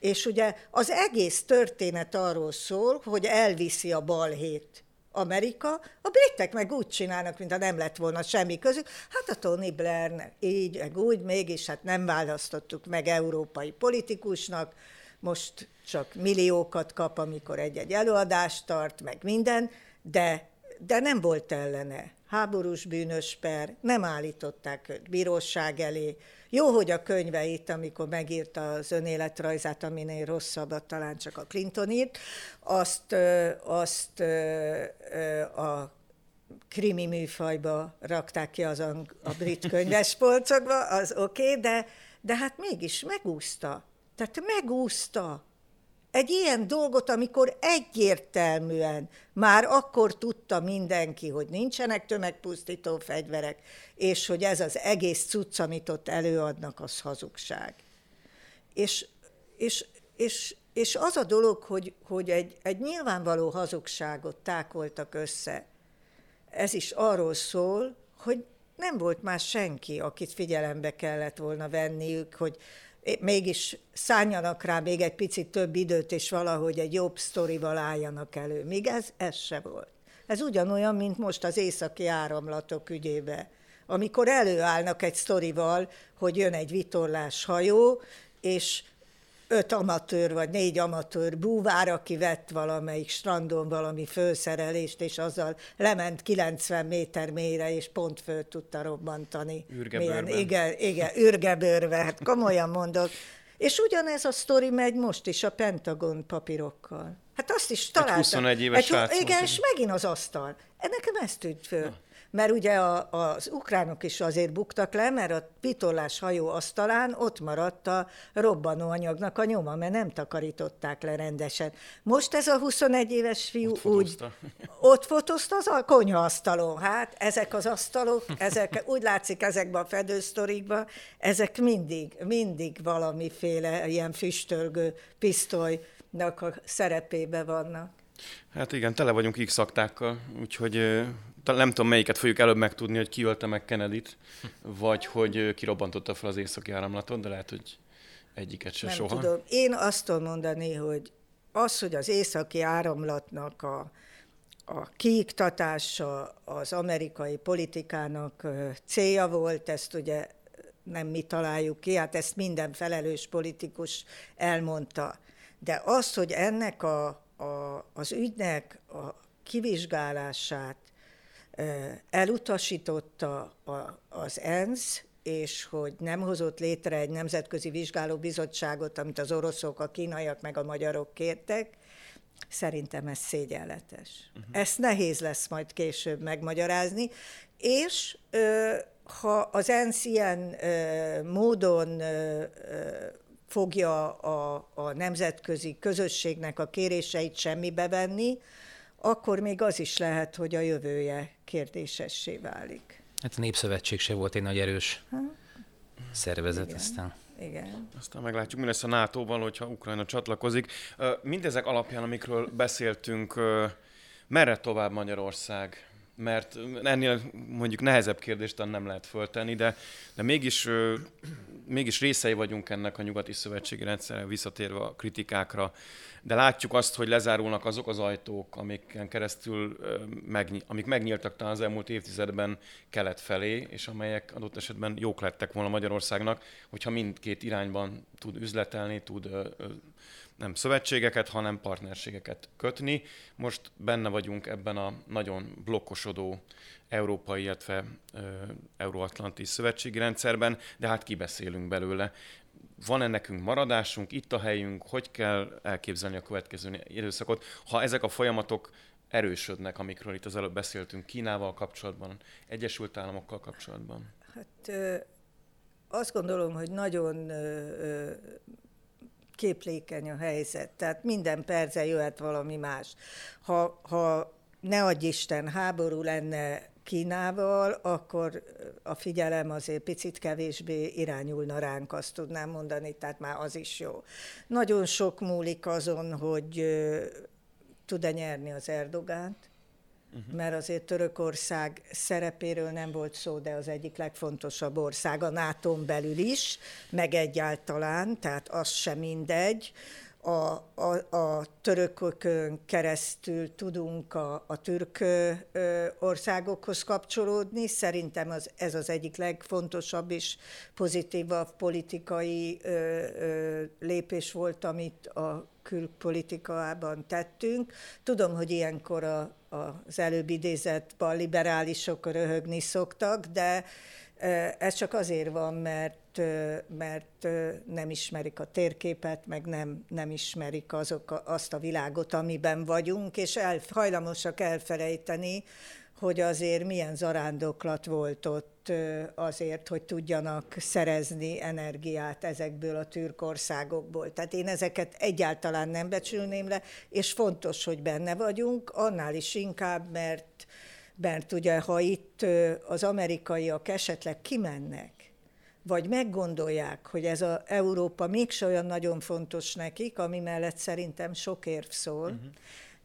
És ugye az egész történet arról szól, hogy elviszi a balhét Amerika, a britek meg úgy csinálnak, mintha nem lett volna semmi közük. Hát a Tony Blair így, meg úgy, mégis hát nem választottuk meg európai politikusnak, most csak milliókat kap, amikor egy-egy előadást tart, meg minden, de, de nem volt ellene. Háborús bűnös per, nem állították őt bíróság elé. Jó, hogy a könyveit, amikor megírta az önéletrajzát, aminél rosszabbat talán csak a Clinton írt, azt, azt a krimi műfajba rakták ki az a, a brit könyvespolcokba, az oké, okay, de, de hát mégis megúszta. Tehát megúszta egy ilyen dolgot, amikor egyértelműen már akkor tudta mindenki, hogy nincsenek tömegpusztító fegyverek, és hogy ez az egész cucc, amit ott előadnak, az hazugság. És, és, és, és az a dolog, hogy, hogy egy, egy nyilvánvaló hazugságot tákoltak össze, ez is arról szól, hogy nem volt már senki, akit figyelembe kellett volna venniük, hogy mégis szálljanak rá még egy picit több időt, és valahogy egy jobb sztorival álljanak elő. Még ez, ez se volt. Ez ugyanolyan, mint most az északi áramlatok ügyébe. Amikor előállnak egy sztorival, hogy jön egy vitorlás hajó, és öt amatőr vagy négy amatőr búvár, aki vett valamelyik strandon valami főszerelést, és azzal lement 90 méter mélyre, és pont föl tudta robbantani. Milyen, igen, igen, ürgebőrve, hát komolyan mondok. És ugyanez a sztori megy most is a Pentagon papírokkal. Hát azt is találtam. Egy 21 éves egy, Igen, és megint az asztal. Nekem ez tűnt föl. Na mert ugye a, az ukránok is azért buktak le, mert a pitorlás hajó asztalán ott maradt a robbanóanyagnak a nyoma, mert nem takarították le rendesen. Most ez a 21 éves fiú ott úgy... Ott fotózta az a konyhaasztalon. Hát ezek az asztalok, ezek, úgy látszik ezekben a fedősztorikban, ezek mindig, mindig valamiféle ilyen füstölgő pisztolynak a szerepébe vannak. Hát igen, tele vagyunk x úgyhogy nem tudom melyiket fogjuk előbb megtudni, hogy ki ölte meg kennedy vagy hogy kirobbantotta fel az északi áramlatot, de lehet, hogy egyiket se nem soha. Tudom. Én azt tudom mondani, hogy az, hogy az északi áramlatnak a, a kiiktatása az amerikai politikának célja volt, ezt ugye nem mi találjuk ki, hát ezt minden felelős politikus elmondta. De az, hogy ennek a, a, az ügynek a kivizsgálását elutasította az ENSZ, és hogy nem hozott létre egy nemzetközi vizsgálóbizottságot, amit az oroszok, a kínaiak meg a magyarok kértek, szerintem ez szégyenletes. Uh-huh. Ezt nehéz lesz majd később megmagyarázni, és ha az ENSZ ilyen módon fogja a, a nemzetközi közösségnek a kéréseit semmibe venni, akkor még az is lehet, hogy a jövője kérdésessé válik. Hát a Népszövetség se volt egy nagy erős ha? szervezet Igen. aztán. Igen. Aztán meglátjuk, mi lesz a NATO-val, hogyha Ukrajna csatlakozik. Mindezek alapján, amikről beszéltünk, merre tovább Magyarország? Mert ennél mondjuk nehezebb kérdést nem lehet föltenni, de, de mégis, mégis részei vagyunk ennek a nyugati szövetségi rendszerre, visszatérve a kritikákra. De látjuk azt, hogy lezárulnak azok az ajtók, amiken keresztül, amik megnyíltak talán az elmúlt évtizedben kelet felé, és amelyek adott esetben jók lettek volna Magyarországnak, hogyha mindkét irányban tud üzletelni, tud nem szövetségeket, hanem partnerségeket kötni. Most benne vagyunk ebben a nagyon blokkosodó európai, illetve euróatlanti szövetségi rendszerben, de hát kibeszélünk belőle van-e nekünk maradásunk, itt a helyünk, hogy kell elképzelni a következő időszakot, ha ezek a folyamatok erősödnek, amikről itt az előbb beszéltünk, Kínával kapcsolatban, Egyesült Államokkal kapcsolatban? Hát azt gondolom, hogy nagyon képlékeny a helyzet, tehát minden perce jöhet valami más. Ha, ha ne adj Isten, háború lenne Kínával, akkor a figyelem azért picit kevésbé irányulna ránk, azt tudnám mondani, tehát már az is jó. Nagyon sok múlik azon, hogy tud-e nyerni az Erdogánt, uh-huh. mert azért Törökország szerepéről nem volt szó, de az egyik legfontosabb ország a nato belül is, meg egyáltalán, tehát az sem mindegy a, a, a törökökön keresztül tudunk a, a türk ö, országokhoz kapcsolódni. Szerintem az, ez az egyik legfontosabb és pozitívabb politikai ö, ö, lépés volt, amit a külpolitikában tettünk. Tudom, hogy ilyenkor a, a, az előbb idézett liberálisok röhögni szoktak, de ez csak azért van, mert mert nem ismerik a térképet, meg nem, nem ismerik azok, azt a világot, amiben vagyunk, és el, hajlamosak elfelejteni, hogy azért milyen zarándoklat volt ott azért, hogy tudjanak szerezni energiát ezekből a türk országokból. Tehát én ezeket egyáltalán nem becsülném le, és fontos, hogy benne vagyunk, annál is inkább, mert, mert ugye, ha itt az amerikaiak esetleg kimennek, vagy meggondolják, hogy ez az Európa mégse olyan nagyon fontos nekik, ami mellett szerintem sok érv szól, uh-huh.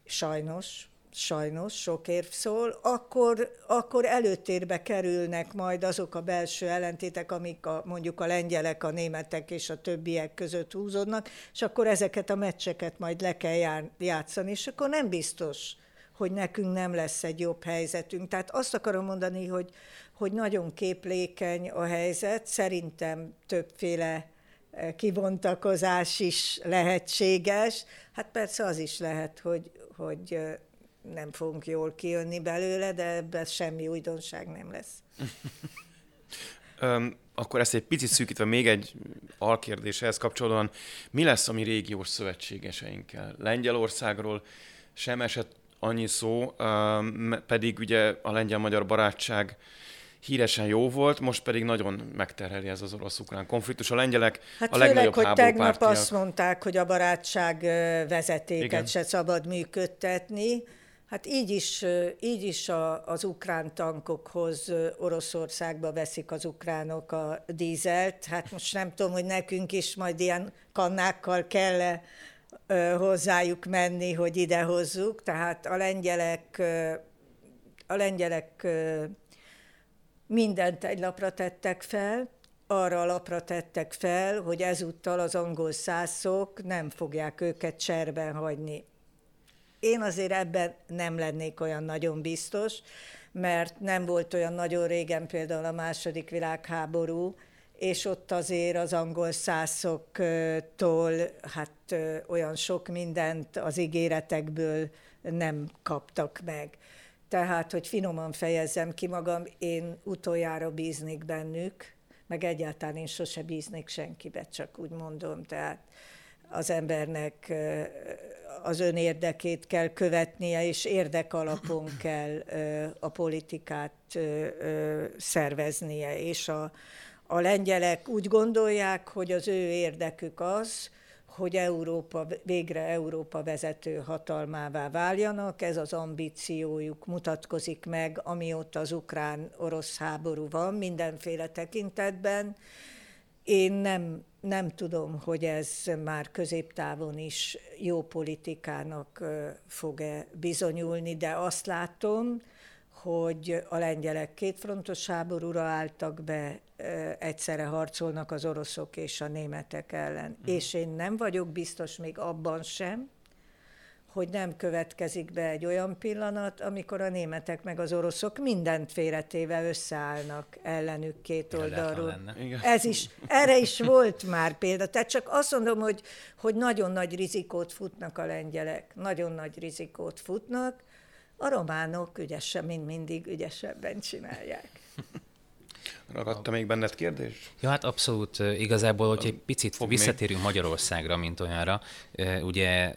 sajnos, sajnos sok érv szól, akkor, akkor előtérbe kerülnek majd azok a belső ellentétek, amik a, mondjuk a lengyelek, a németek és a többiek között húzódnak, és akkor ezeket a meccseket majd le kell jár, játszani, és akkor nem biztos, hogy nekünk nem lesz egy jobb helyzetünk. Tehát azt akarom mondani, hogy, hogy nagyon képlékeny a helyzet, szerintem többféle eh, kivontakozás is lehetséges. Hát persze az is lehet, hogy, hogy eh, nem fogunk jól kijönni belőle, de ebben semmi újdonság nem lesz. akkor ezt egy picit szűkítve még egy alkérdéshez kapcsolódóan, mi lesz a mi régiós szövetségeseinkkel? Lengyelországról sem esett annyi szó, um, pedig ugye a lengyel-magyar barátság híresen jó volt, most pedig nagyon megterheli ez az orosz-ukrán konfliktus. A lengyelek hát a legnagyobb főleg, hogy tegnap azt mondták, hogy a barátság vezetéket Igen. se szabad működtetni. Hát így is, így is a, az ukrán tankokhoz Oroszországba veszik az ukránok a dízelt. Hát most nem tudom, hogy nekünk is majd ilyen kannákkal kell -e hozzájuk menni, hogy ide hozzuk. Tehát a lengyelek, a lengyelek mindent egy lapra tettek fel, arra a lapra tettek fel, hogy ezúttal az angol szászok nem fogják őket cserben hagyni. Én azért ebben nem lennék olyan nagyon biztos, mert nem volt olyan nagyon régen például a második világháború, és ott azért az angol szászoktól hát olyan sok mindent az ígéretekből nem kaptak meg. Tehát, hogy finoman fejezzem ki magam, én utoljára bíznék bennük, meg egyáltalán én sose bíznék senkibe, csak úgy mondom. Tehát az embernek az ön érdekét kell követnie, és érdek alapon kell a politikát szerveznie, és a, A lengyelek úgy gondolják, hogy az ő érdekük az, hogy Európa, végre Európa vezető hatalmává váljanak. Ez az ambíciójuk mutatkozik meg, amióta az ukrán-orosz háború van mindenféle tekintetben. Én nem, nem tudom, hogy ez már középtávon is jó politikának fog-e bizonyulni, de azt látom, hogy a lengyelek kétfrontos háborúra álltak be, egyszerre harcolnak az oroszok és a németek ellen. Mm. És én nem vagyok biztos még abban sem, hogy nem következik be egy olyan pillanat, amikor a németek meg az oroszok mindent félretéve összeállnak ellenük két oldalról. Ez is, erre is volt már példa. Tehát csak azt mondom, hogy, hogy nagyon nagy rizikót futnak a lengyelek. Nagyon nagy rizikót futnak, a románok ügyesen, mint mindig ügyesebben csinálják. Ragadta még benned kérdés? Ja, hát abszolút. Igazából, hogy egy picit Fog visszatérünk még. Magyarországra, mint olyanra, ugye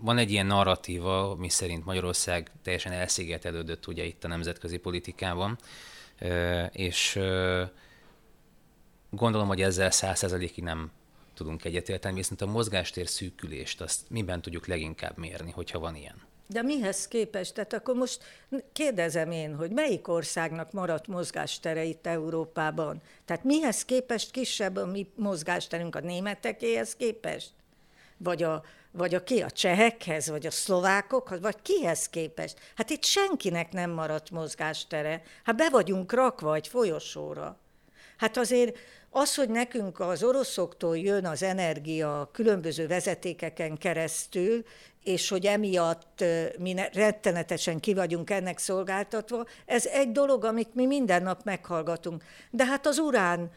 van egy ilyen narratíva, mi szerint Magyarország teljesen elszigetelődött ugye itt a nemzetközi politikában, és gondolom, hogy ezzel százszerzalékig nem tudunk egyetérteni, viszont a mozgástér szűkülést azt miben tudjuk leginkább mérni, hogyha van ilyen? De mihez képest? Tehát akkor most kérdezem én, hogy melyik országnak maradt mozgástere itt Európában? Tehát mihez képest kisebb a mi mozgásterünk a németekéhez képest? Vagy a, vagy a ki? A csehekhez, vagy a szlovákokhoz, vagy kihez képest? Hát itt senkinek nem maradt mozgástere. Hát be vagyunk rakva egy folyosóra. Hát azért az, hogy nekünk az oroszoktól jön az energia különböző vezetékeken keresztül, és hogy emiatt mi rettenetesen ki ennek szolgáltatva, ez egy dolog, amit mi minden nap meghallgatunk. De hát az urán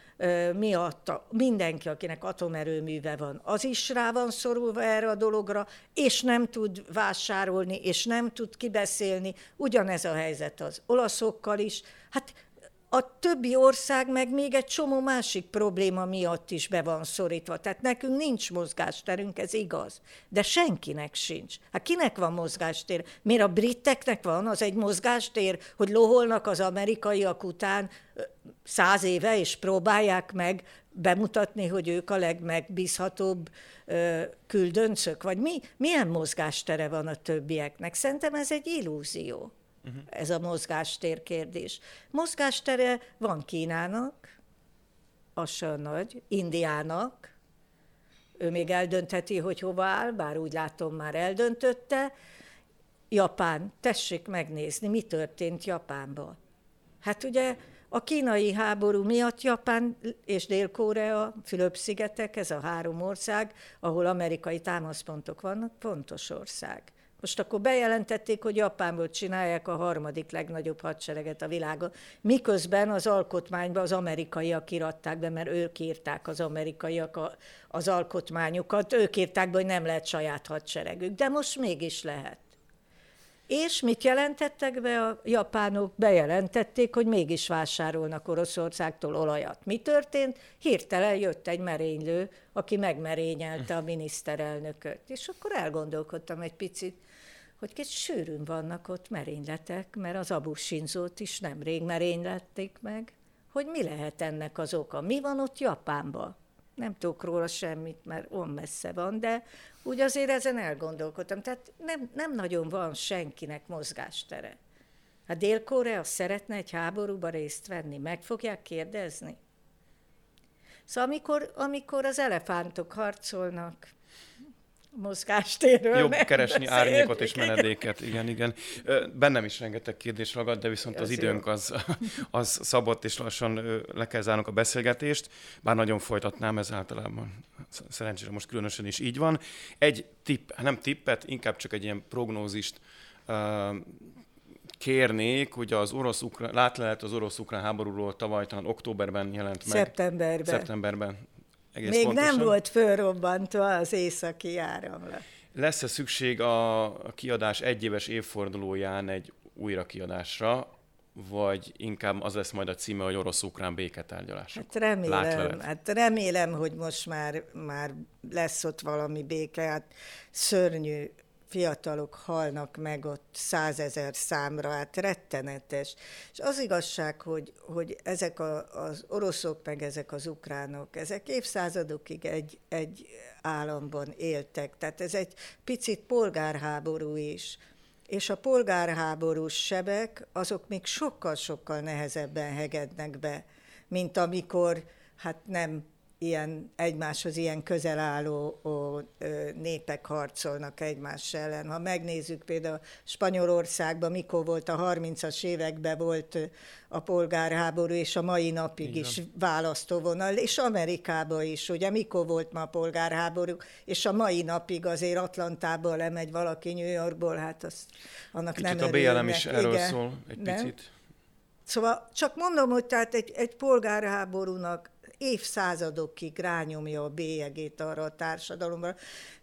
miatt mindenki, akinek atomerőműve van, az is rá van szorulva erre a dologra, és nem tud vásárolni, és nem tud kibeszélni. Ugyanez a helyzet az olaszokkal is. Hát a többi ország meg még egy csomó másik probléma miatt is be van szorítva. Tehát nekünk nincs mozgásterünk, ez igaz. De senkinek sincs. Hát kinek van mozgástér? Miért a briteknek van az egy mozgástér, hogy loholnak az amerikaiak után száz éve, és próbálják meg bemutatni, hogy ők a legmegbízhatóbb küldöncök? Vagy mi, milyen mozgástere van a többieknek? Szerintem ez egy illúzió uh-huh. ez a mozgástér kérdés. Mozgástere van Kínának, az sem nagy, Indiának, ő még eldöntheti, hogy hova áll, bár úgy látom már eldöntötte. Japán, tessék megnézni, mi történt Japánban. Hát ugye a kínai háború miatt Japán és Dél-Korea, Fülöp-szigetek, ez a három ország, ahol amerikai támaszpontok vannak, fontos ország. Most akkor bejelentették, hogy Japánból csinálják a harmadik legnagyobb hadsereget a világon, miközben az alkotmányban az amerikaiak iratták be, mert ők írták az amerikaiak a, az alkotmányokat, ők írták be, hogy nem lehet saját hadseregük, de most mégis lehet. És mit jelentettek be a japánok? Bejelentették, hogy mégis vásárolnak Oroszországtól olajat. Mi történt? Hirtelen jött egy merénylő, aki megmerényelte a miniszterelnököt. És akkor elgondolkodtam egy picit, hogy kicsit sűrűn vannak ott merényletek, mert az Abu Shinzót is nemrég merénylették meg, hogy mi lehet ennek az oka. Mi van ott Japánban? Nem tudok róla semmit, mert on messze van, de úgy azért ezen elgondolkodtam. Tehát nem, nem nagyon van senkinek mozgástere. A Dél-Korea szeretne egy háborúba részt venni, meg fogják kérdezni? Szóval amikor, amikor az elefántok harcolnak, mozgástérről. Jobb keresni beszélni. árnyékot és menedéket, igen, igen. Bennem is rengeteg kérdés ragad, de viszont az időnk az, az szabott, és lassan le kell zárnunk a beszélgetést, bár nagyon folytatnám, ez általában szerencsére most különösen is így van. Egy tipp, nem tippet, inkább csak egy ilyen prognózist kérnék, hogy az orosz látlelet az orosz-ukrán háborúról tavaly talán októberben jelent meg. Szeptemberben. Szeptemberben egész Még pontosan. nem volt fölrobbantva az északi áramlat. Lesz-e szükség a kiadás egyéves évfordulóján egy újra kiadásra, vagy inkább az lesz majd a címe, hogy orosz-ukrán béketárgyalás. Hát remélem, hát remélem, hogy most már, már lesz ott valami béke. Hát szörnyű fiatalok halnak meg ott százezer számra, hát rettenetes. És az igazság, hogy, hogy ezek a, az oroszok, meg ezek az ukránok, ezek évszázadokig egy, egy államban éltek. Tehát ez egy picit polgárháború is. És a polgárháborús sebek, azok még sokkal-sokkal nehezebben hegednek be, mint amikor hát nem ilyen egymáshoz ilyen közel álló ó, népek harcolnak egymás ellen. Ha megnézzük például Spanyolországban, mikor volt a 30-as években volt a polgárháború, és a mai napig Igen. is választóvonal, és Amerikában is, ugye mikor volt ma a polgárháború, és a mai napig azért Atlantában lemegy valaki New Yorkból, hát az, annak Kicsit nem a BLM is erről Igen. szól egy nem? picit. Szóval csak mondom, hogy tehát egy, egy polgárháborúnak évszázadokig rányomja a bélyegét arra a társadalomra.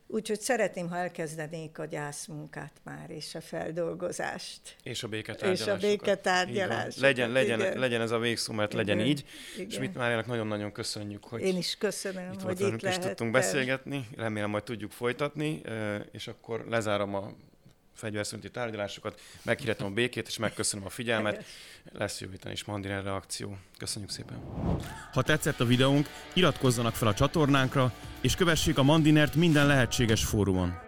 Úgyhogy szeretném, ha elkezdenék a gyászmunkát már, és a feldolgozást. És a És béketárgyalásokat. a van. Legyen, legyen, Igen. legyen ez a végszó, mert legyen Igen. így. Igen. És mit Máriának nagyon-nagyon köszönjük, hogy Én is köszönöm, itt hogy itt és lehettem. tudtunk beszélgetni. Remélem, majd tudjuk folytatni, és akkor lezárom a fegyverszünti tárgyalásokat, meghirdetem a békét, és megköszönöm a figyelmet. Lesz jövő héten is Mandiner reakció. Köszönjük szépen! Ha tetszett a videónk, iratkozzanak fel a csatornánkra, és kövessék a Mandinert minden lehetséges fórumon.